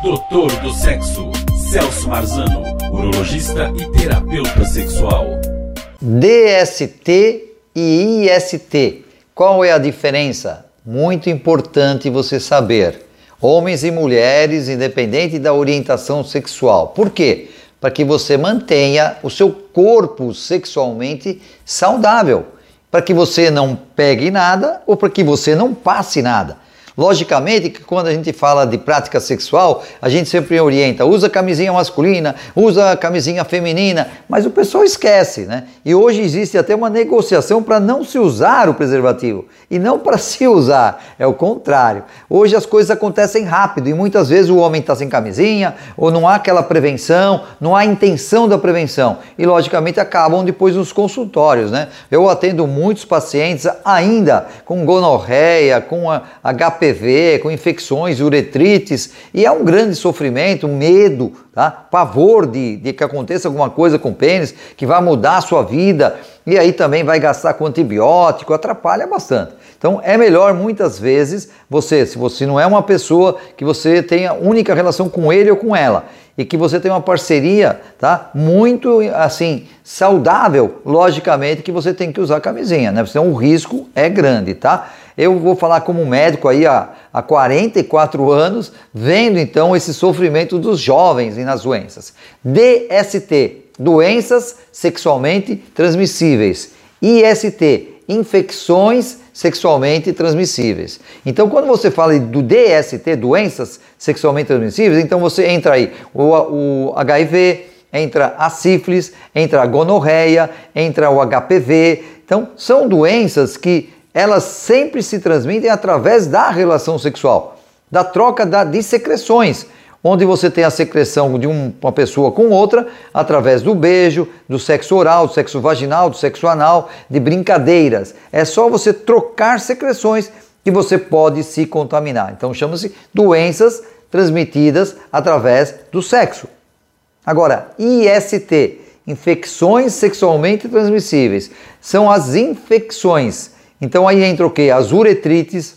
Doutor do Sexo, Celso Marzano, urologista e terapeuta sexual. DST e IST. Qual é a diferença? Muito importante você saber. Homens e mulheres, independente da orientação sexual. Por quê? Para que você mantenha o seu corpo sexualmente saudável. Para que você não pegue nada ou para que você não passe nada. Logicamente que quando a gente fala de prática sexual, a gente sempre orienta, usa camisinha masculina, usa camisinha feminina, mas o pessoal esquece, né? E hoje existe até uma negociação para não se usar o preservativo e não para se usar, é o contrário. Hoje as coisas acontecem rápido e muitas vezes o homem está sem camisinha ou não há aquela prevenção, não há intenção da prevenção e logicamente acabam depois nos consultórios, né? Eu atendo muitos pacientes ainda com gonorreia, com HPV HPV, com infecções, uretrites, e é um grande sofrimento, medo, tá? pavor de, de que aconteça alguma coisa com o pênis, que vai mudar a sua vida, e aí também vai gastar com antibiótico, atrapalha bastante. Então é melhor muitas vezes você, se você não é uma pessoa que você tenha única relação com ele ou com ela, e que você tem uma parceria, tá? Muito assim saudável, logicamente que você tem que usar camisinha, né? Senão o risco é grande, tá? Eu vou falar como médico aí há, há 44 anos, vendo então esse sofrimento dos jovens e nas doenças. DST, doenças sexualmente transmissíveis. IST, infecções sexualmente transmissíveis. Então, quando você fala do DST, doenças sexualmente transmissíveis, então você entra aí o, o HIV, entra a sífilis, entra a gonorreia, entra o HPV. Então, são doenças que elas sempre se transmitem através da relação sexual, da troca da, de secreções, onde você tem a secreção de uma pessoa com outra através do beijo, do sexo oral, do sexo vaginal, do sexo anal, de brincadeiras. É só você trocar secreções que você pode se contaminar. Então chama-se doenças transmitidas através do sexo. Agora, IST, infecções sexualmente transmissíveis, são as infecções então aí entra o que? As uretrites,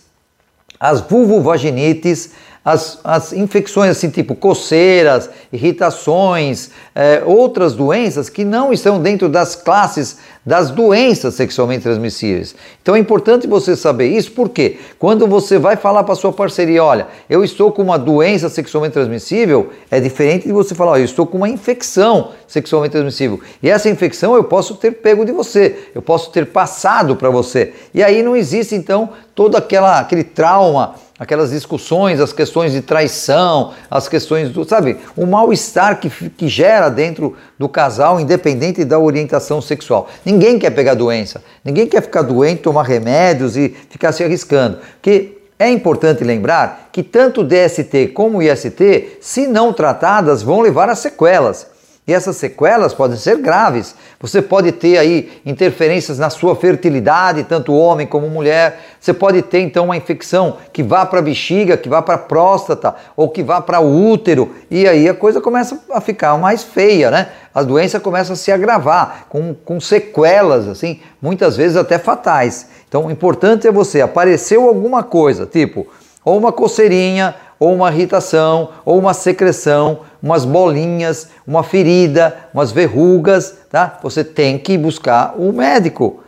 as vulvovaginites, as, as infecções assim, tipo coceiras, irritações, é, outras doenças que não estão dentro das classes das doenças sexualmente transmissíveis. Então é importante você saber isso, porque quando você vai falar para sua parceria, olha, eu estou com uma doença sexualmente transmissível, é diferente de você falar, olha, eu estou com uma infecção sexualmente transmissível. E essa infecção eu posso ter pego de você, eu posso ter passado para você. E aí não existe então todo aquela, aquele trauma aquelas discussões, as questões de traição, as questões do, sabe, o mal-estar que, que gera dentro do casal, independente da orientação sexual. Ninguém quer pegar doença, ninguém quer ficar doente, tomar remédios e ficar se arriscando. Que é importante lembrar que tanto DST como IST, se não tratadas, vão levar a sequelas. E essas sequelas podem ser graves. Você pode ter aí interferências na sua fertilidade, tanto homem como mulher. Você pode ter então uma infecção que vá para a bexiga, que vá para a próstata ou que vá para o útero. E aí a coisa começa a ficar mais feia, né? A doença começa a se agravar com, com sequelas, assim, muitas vezes até fatais. Então o importante é você, apareceu alguma coisa, tipo, ou uma coceirinha, ou uma irritação, ou uma secreção, umas bolinhas, uma ferida, umas verrugas, tá? Você tem que buscar o médico.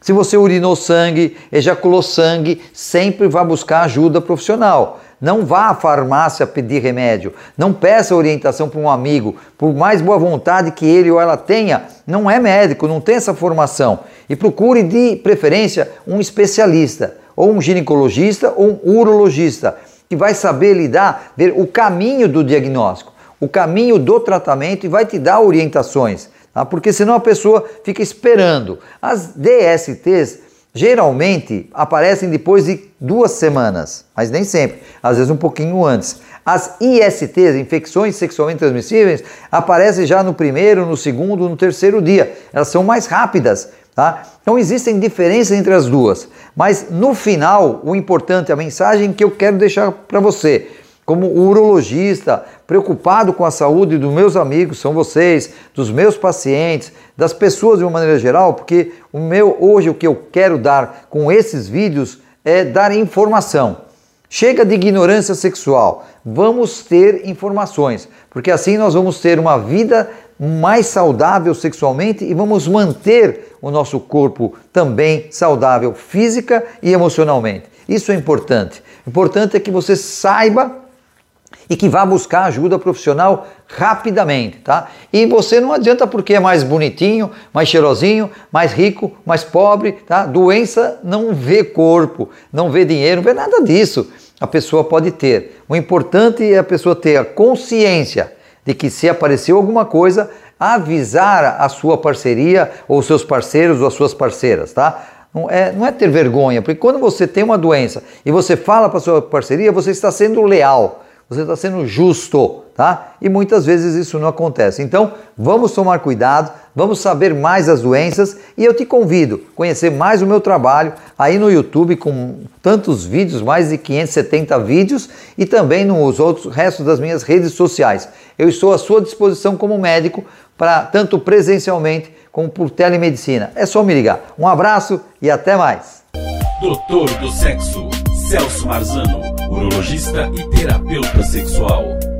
Se você urinou sangue, ejaculou sangue, sempre vá buscar ajuda profissional. Não vá à farmácia pedir remédio. Não peça orientação para um amigo. Por mais boa vontade que ele ou ela tenha, não é médico, não tem essa formação. E procure de preferência um especialista, ou um ginecologista ou um urologista que vai saber lidar, ver o caminho do diagnóstico, o caminho do tratamento e vai te dar orientações, tá? porque senão a pessoa fica esperando. As DSTs geralmente aparecem depois de duas semanas, mas nem sempre, às vezes um pouquinho antes. As ISTs, infecções sexualmente transmissíveis, aparecem já no primeiro, no segundo, no terceiro dia. Elas são mais rápidas, Tá? Então existem diferenças entre as duas, mas no final o importante, a mensagem que eu quero deixar para você, como urologista, preocupado com a saúde dos meus amigos, são vocês, dos meus pacientes, das pessoas de uma maneira geral, porque o meu hoje o que eu quero dar com esses vídeos é dar informação. Chega de ignorância sexual. Vamos ter informações, porque assim nós vamos ter uma vida mais saudável sexualmente e vamos manter o nosso corpo também saudável física e emocionalmente. Isso é importante. Importante é que você saiba e que vá buscar ajuda profissional rapidamente, tá? E você não adianta porque é mais bonitinho, mais cheirosinho, mais rico, mais pobre, tá? Doença não vê corpo, não vê dinheiro, não vê nada disso. A pessoa pode ter. O importante é a pessoa ter a consciência de que se apareceu alguma coisa, avisar a sua parceria ou seus parceiros ou as suas parceiras, tá? Não é, não é ter vergonha, porque quando você tem uma doença e você fala para sua parceria, você está sendo leal você está sendo justo, tá? E muitas vezes isso não acontece. Então, vamos tomar cuidado, vamos saber mais as doenças e eu te convido a conhecer mais o meu trabalho aí no YouTube com tantos vídeos, mais de 570 vídeos e também nos outros restos das minhas redes sociais. Eu estou à sua disposição como médico para tanto presencialmente como por telemedicina. É só me ligar. Um abraço e até mais. Doutor do Sexo, Celso Marzano, urologista e terapeuta sexual.